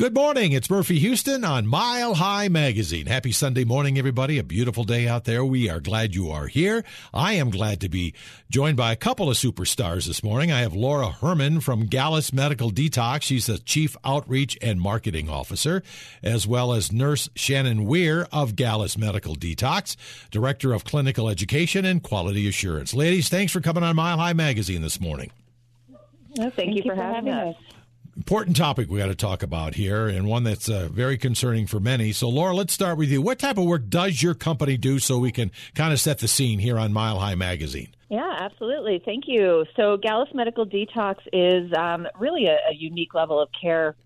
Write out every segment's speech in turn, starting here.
Good morning. It's Murphy Houston on Mile High Magazine. Happy Sunday morning, everybody. A beautiful day out there. We are glad you are here. I am glad to be joined by a couple of superstars this morning. I have Laura Herman from Gallus Medical Detox. She's the Chief Outreach and Marketing Officer, as well as Nurse Shannon Weir of Gallus Medical Detox, Director of Clinical Education and Quality Assurance. Ladies, thanks for coming on Mile High Magazine this morning. Well, thank, thank, you, for, for having, having us. us important topic we got to talk about here, and one that's uh, very concerning for many. So, Laura, let's start with you. What type of work does your company do so we can kind of set the scene here on Mile High Magazine? Yeah, absolutely. Thank you. So, Gallus Medical Detox is um, really a, a, unique level of care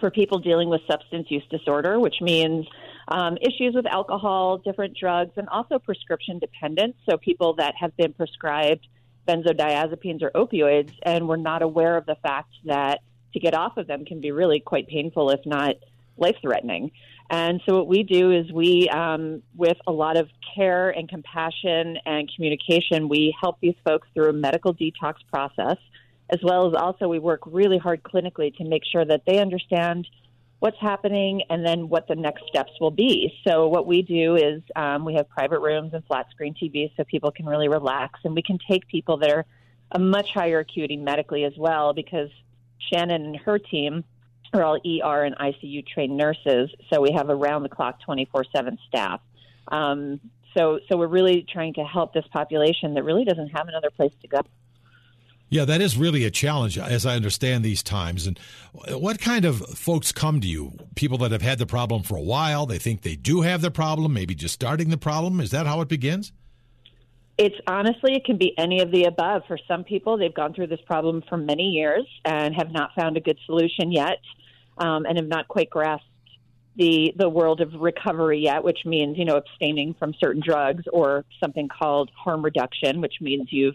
for people dealing with substance use disorder, which means um, issues with alcohol, different drugs, and also prescription dependence. So, people that have been prescribed benzodiazepines or opioids and we're not aware of the fact that to get off of them can be really quite painful, if not life threatening. And so, what we do is we, um, with a lot of care and compassion and communication, we help these folks through a medical detox process, as well as also we work really hard clinically to make sure that they understand what's happening and then what the next steps will be. So, what we do is um, we have private rooms and flat screen TVs so people can really relax, and we can take people that are a much higher acuity medically as well because Shannon and her team are all ER and ICU trained nurses, so we have around the clock 24 7 staff. Um, so, so we're really trying to help this population that really doesn't have another place to go. Yeah, that is really a challenge, as I understand these times. And what kind of folks come to you? People that have had the problem for a while, they think they do have the problem, maybe just starting the problem. Is that how it begins? It's honestly, it can be any of the above. For some people, they've gone through this problem for many years and have not found a good solution yet, um, and have not quite grasped the the world of recovery yet, which means you know abstaining from certain drugs or something called harm reduction, which means you've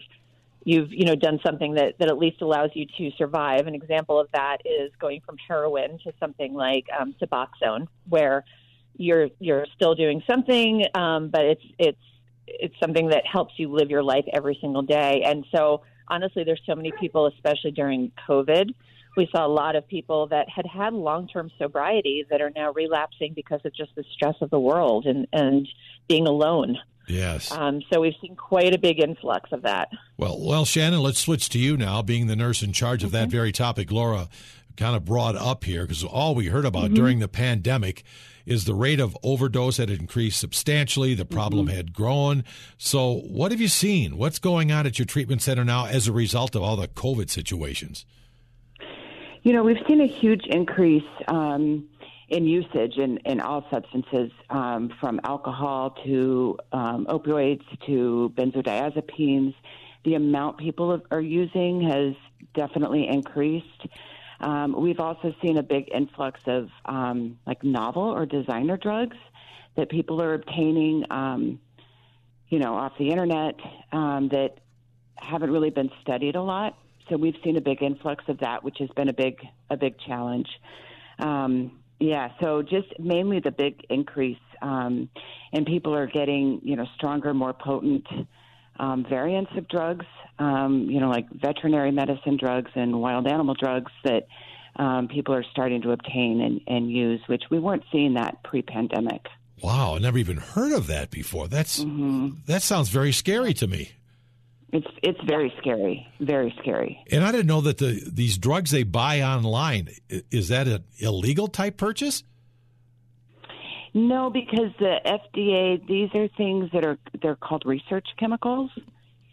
you've you know done something that that at least allows you to survive. An example of that is going from heroin to something like um, Suboxone, where you're you're still doing something, um, but it's it's it's something that helps you live your life every single day. And so, honestly, there's so many people, especially during COVID. We saw a lot of people that had had long term sobriety that are now relapsing because of just the stress of the world and, and being alone. Yes. Um, so we've seen quite a big influx of that. Well, well, Shannon, let's switch to you now, being the nurse in charge of mm-hmm. that very topic. Laura kind of brought up here because all we heard about mm-hmm. during the pandemic is the rate of overdose had increased substantially. The problem mm-hmm. had grown. So, what have you seen? What's going on at your treatment center now as a result of all the COVID situations? You know, we've seen a huge increase um, in usage in, in all substances, um, from alcohol to um, opioids to benzodiazepines. The amount people are using has definitely increased. Um, we've also seen a big influx of um, like novel or designer drugs that people are obtaining, um, you know, off the internet um, that haven't really been studied a lot. So we've seen a big influx of that, which has been a big a big challenge. Um, yeah, so just mainly the big increase, um, and people are getting you know stronger, more potent um, variants of drugs, um, you know, like veterinary medicine drugs and wild animal drugs that um, people are starting to obtain and, and use, which we weren't seeing that pre-pandemic. Wow, I never even heard of that before. That's mm-hmm. that sounds very scary to me. It's it's very scary, very scary. And I didn't know that the these drugs they buy online is that an illegal type purchase? No, because the FDA, these are things that are they're called research chemicals,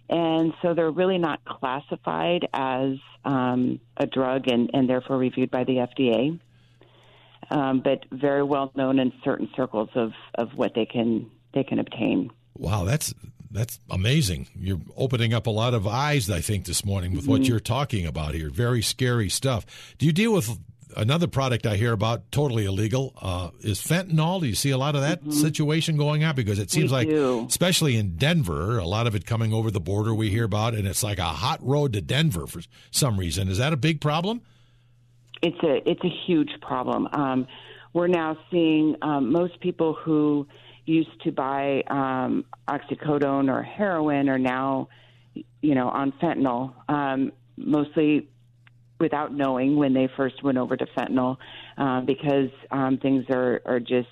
and so they're really not classified as um, a drug and, and therefore reviewed by the FDA. Um, but very well known in certain circles of, of what they can they can obtain. Wow, that's that's amazing. You're opening up a lot of eyes, I think, this morning with mm-hmm. what you're talking about here. Very scary stuff. Do you deal with another product I hear about totally illegal uh, is fentanyl. Do you see a lot of that mm-hmm. situation going on? Because it seems we like, do. especially in Denver, a lot of it coming over the border we hear about, and it's like a hot road to Denver for some reason. Is that a big problem? It's a it's a huge problem. Um, we're now seeing um, most people who used to buy um, oxycodone or heroin are now, you know, on fentanyl. Um, mostly without knowing when they first went over to fentanyl uh, because um, things are, are just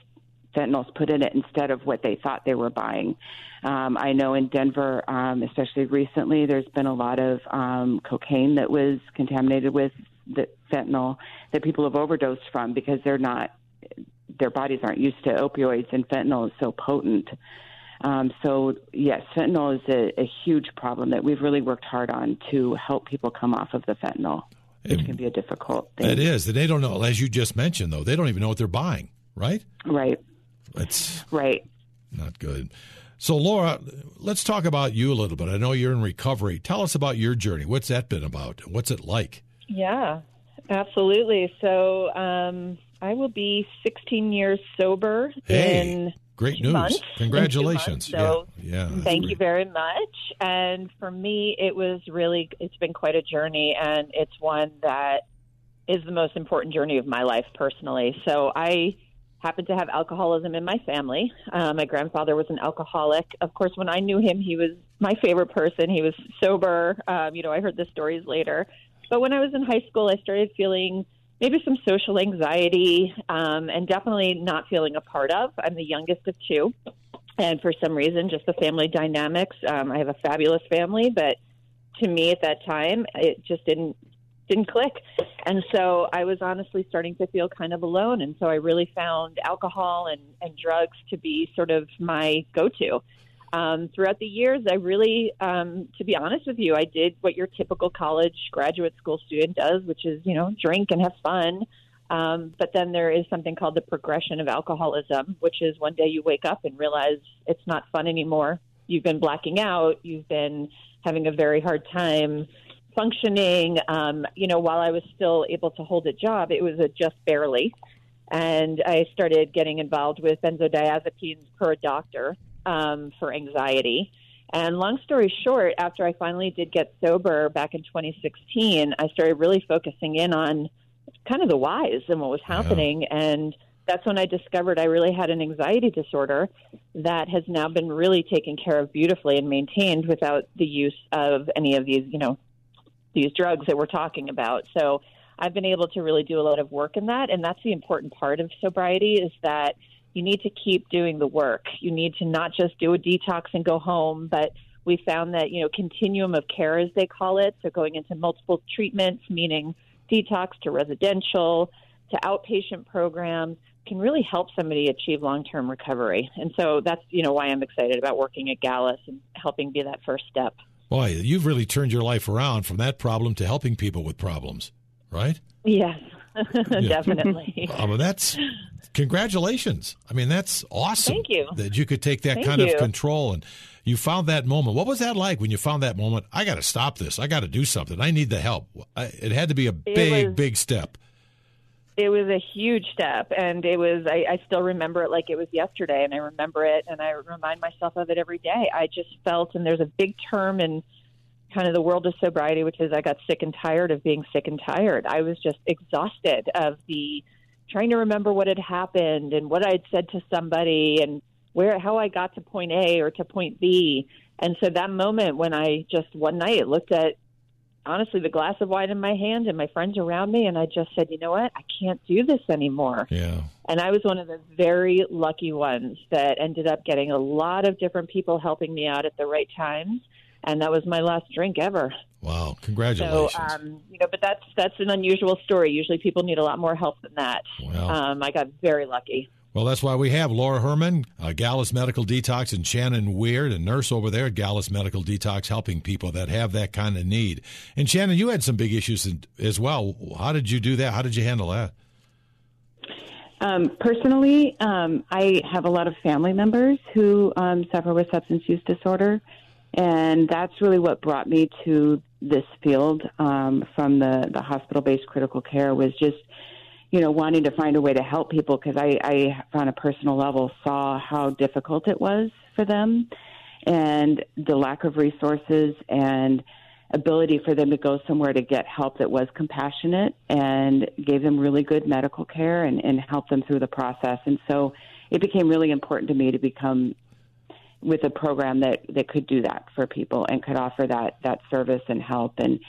fentanyl's put in it instead of what they thought they were buying. Um, I know in Denver, um, especially recently, there's been a lot of um, cocaine that was contaminated with the fentanyl that people have overdosed from because they're not, their bodies aren't used to opioids, and fentanyl is so potent. Um, so, yes, fentanyl is a, a huge problem that we've really worked hard on to help people come off of the fentanyl, which it, can be a difficult thing. It is. And they don't know, as you just mentioned, though, they don't even know what they're buying, right? Right. It's right. Not good. So, Laura, let's talk about you a little bit. I know you're in recovery. Tell us about your journey. What's that been about? What's it like? Yeah, absolutely. So, um, I will be 16 years sober hey, in great news! Months, Congratulations! So, yeah, yeah thank great. you very much. And for me, it was really it's been quite a journey, and it's one that is the most important journey of my life personally. So I happened to have alcoholism in my family. Uh, my grandfather was an alcoholic. Of course, when I knew him, he was my favorite person. He was sober. Um, you know, I heard the stories later. But when I was in high school, I started feeling maybe some social anxiety um, and definitely not feeling a part of. I'm the youngest of two. And for some reason, just the family dynamics. Um, I have a fabulous family, but to me at that time, it just didn't didn't click. And so I was honestly starting to feel kind of alone. And so I really found alcohol and, and drugs to be sort of my go to. Um, throughout the years, I really, um, to be honest with you, I did what your typical college graduate school student does, which is, you know, drink and have fun. Um, but then there is something called the progression of alcoholism, which is one day you wake up and realize it's not fun anymore. You've been blacking out. You've been having a very hard time functioning. Um, you know, while I was still able to hold a job, it was a just barely. And I started getting involved with benzodiazepines per doctor um, for anxiety. And long story short, after I finally did get sober back in 2016, I started really focusing in on kind of the whys and what was happening. Yeah. And that's when I discovered I really had an anxiety disorder that has now been really taken care of beautifully and maintained without the use of any of these, you know, these drugs that we're talking about. So I've been able to really do a lot of work in that, and that's the important part of sobriety is that you need to keep doing the work. You need to not just do a detox and go home, but we found that you know continuum of care as they call it, so going into multiple treatments, meaning detox to residential to outpatient programs can really help somebody achieve long-term recovery. And so that's you know why I'm excited about working at Gallus and helping be that first step. Boy, you've really turned your life around from that problem to helping people with problems, right? Yes, definitely. um, that's congratulations. I mean, that's awesome. Thank you. That you could take that Thank kind you. of control and you found that moment. What was that like when you found that moment? I got to stop this. I got to do something. I need the help. It had to be a big, was, big step. It was a huge step, and it was. I, I still remember it like it was yesterday, and I remember it, and I remind myself of it every day. I just felt, and there's a big term in kind of the world of sobriety, which is I got sick and tired of being sick and tired. I was just exhausted of the trying to remember what had happened and what I'd said to somebody and where how I got to point A or to point B. And so that moment when I just one night looked at honestly the glass of wine in my hand and my friends around me and I just said, "You know what? I can't do this anymore." Yeah. And I was one of the very lucky ones that ended up getting a lot of different people helping me out at the right times and that was my last drink ever. Wow! Congratulations. So, um, you know, but that's that's an unusual story. Usually, people need a lot more help than that. Well, um, I got very lucky. Well, that's why we have Laura Herman, uh, Gallus Medical Detox, and Shannon Weir, a nurse over there at Gallus Medical Detox, helping people that have that kind of need. And Shannon, you had some big issues as well. How did you do that? How did you handle that? Um, personally, um, I have a lot of family members who um, suffer with substance use disorder. And that's really what brought me to this field um, from the, the hospital based critical care was just, you know, wanting to find a way to help people because I, I, on a personal level, saw how difficult it was for them and the lack of resources and ability for them to go somewhere to get help that was compassionate and gave them really good medical care and, and helped them through the process. And so it became really important to me to become with a program that that could do that for people and could offer that that service and help and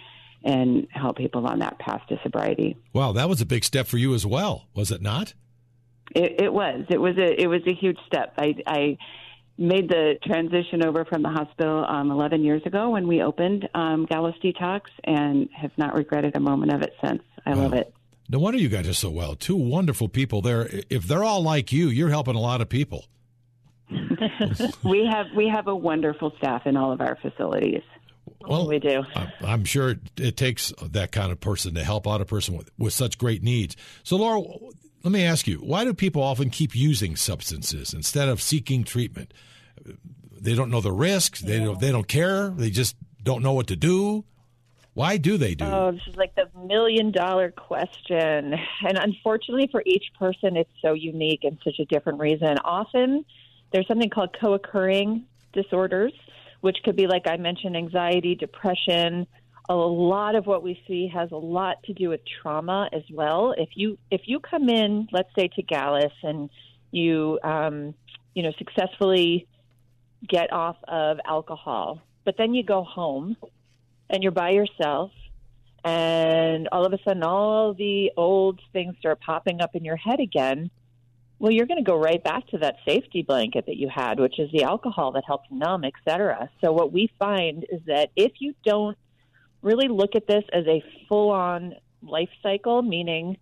and help people on that path to sobriety. Wow, that was a big step for you as well, was it not? It, it was. It was a. It was a huge step. I, I made the transition over from the hospital um, 11 years ago when we opened um, Gallus Detox, and have not regretted a moment of it since. I wow. love it. No wonder you guys are so well. Two wonderful people there. If they're all like you, you're helping a lot of people. we have we have a wonderful staff in all of our facilities. Well, we do. I'm sure it takes that kind of person to help out a person with, with such great needs. So, Laura, let me ask you: Why do people often keep using substances instead of seeking treatment? They don't know the risks. They don't. They don't care. They just don't know what to do. Why do they do? Oh, this is like the million dollar question. And unfortunately, for each person, it's so unique and such a different reason. Often, there's something called co occurring disorders, which could be, like I mentioned, anxiety, depression. A lot of what we see has a lot to do with trauma as well. If you if you come in, let's say to Gallus, and you um, you know successfully get off of alcohol, but then you go home and you're by yourself and all of a sudden all the old things start popping up in your head again well you're going to go right back to that safety blanket that you had which is the alcohol that helps numb etc so what we find is that if you don't really look at this as a full on life cycle meaning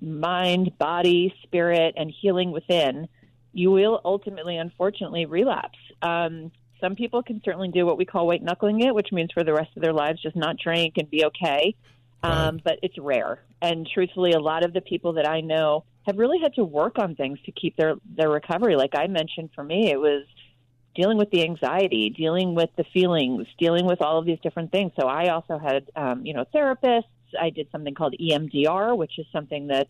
mind body spirit and healing within you will ultimately unfortunately relapse um, some people can certainly do what we call white knuckling it, which means for the rest of their lives just not drink and be okay. Um, right. But it's rare. And truthfully, a lot of the people that I know have really had to work on things to keep their their recovery. Like I mentioned, for me, it was dealing with the anxiety, dealing with the feelings, dealing with all of these different things. So I also had, um, you know, therapists. I did something called EMDR, which is something that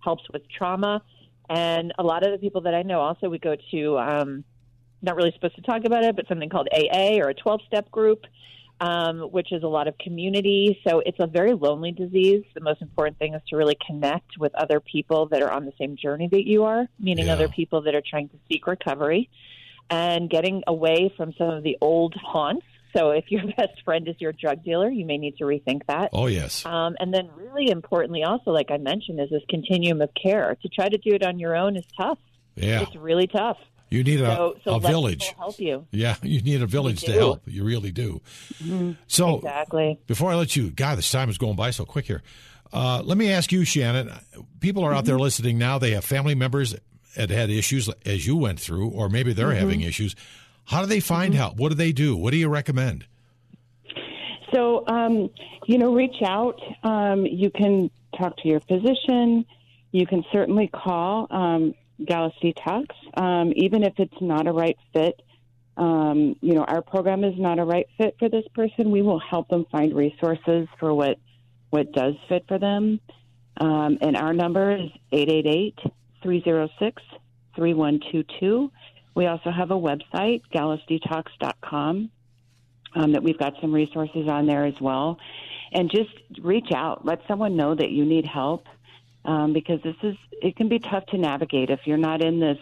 helps with trauma. And a lot of the people that I know also we go to um, not really supposed to talk about it, but something called AA or a 12 step group, um, which is a lot of community. So it's a very lonely disease. The most important thing is to really connect with other people that are on the same journey that you are, meaning yeah. other people that are trying to seek recovery and getting away from some of the old haunts. So if your best friend is your drug dealer, you may need to rethink that. Oh, yes. Um, and then, really importantly, also, like I mentioned, is this continuum of care. To try to do it on your own is tough. Yeah. It's really tough. You need a, so, so a village. Help you. Yeah, you need a village to help. You really do. Mm-hmm. So exactly. Before I let you, God, this time is going by so quick here. Uh, let me ask you, Shannon. People are out mm-hmm. there listening now. They have family members that had issues as you went through, or maybe they're mm-hmm. having issues. How do they find mm-hmm. help? What do they do? What do you recommend? So, um, you know, reach out. Um, you can talk to your physician. You can certainly call. Um, Gallus Detox, um, even if it's not a right fit. Um, you know, our program is not a right fit for this person. We will help them find resources for what what does fit for them. Um, and our number is 888 306 3122. We also have a website, gallusdetox.com, um, that we've got some resources on there as well. And just reach out. Let someone know that you need help um, because this is it can be tough to navigate if you're not in this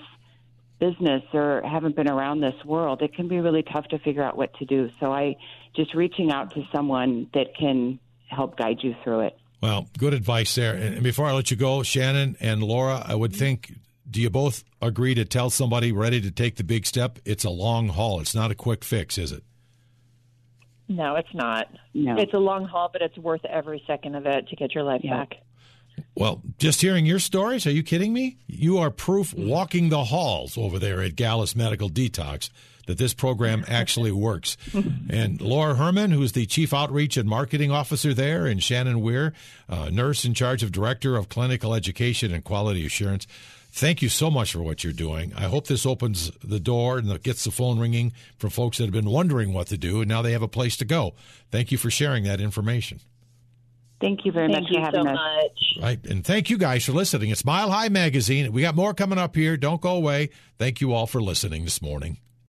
business or haven't been around this world. It can be really tough to figure out what to do. So I just reaching out to someone that can help guide you through it. Well, good advice there. And before I let you go, Shannon and Laura, I would think do you both agree to tell somebody ready to take the big step? It's a long haul. It's not a quick fix, is it? No, it's not. No. It's a long haul, but it's worth every second of it to get your life yeah. back. Well, just hearing your stories, are you kidding me? You are proof walking the halls over there at Gallus Medical Detox that this program actually works. and Laura Herman, who's the Chief Outreach and Marketing Officer there, and Shannon Weir, uh, nurse in charge of Director of Clinical Education and Quality Assurance. Thank you so much for what you're doing. I hope this opens the door and gets the phone ringing for folks that have been wondering what to do, and now they have a place to go. Thank you for sharing that information. Thank you very thank much you for having so us. Much. Right. And thank you guys for listening. It's Mile High Magazine. We got more coming up here. Don't go away. Thank you all for listening this morning.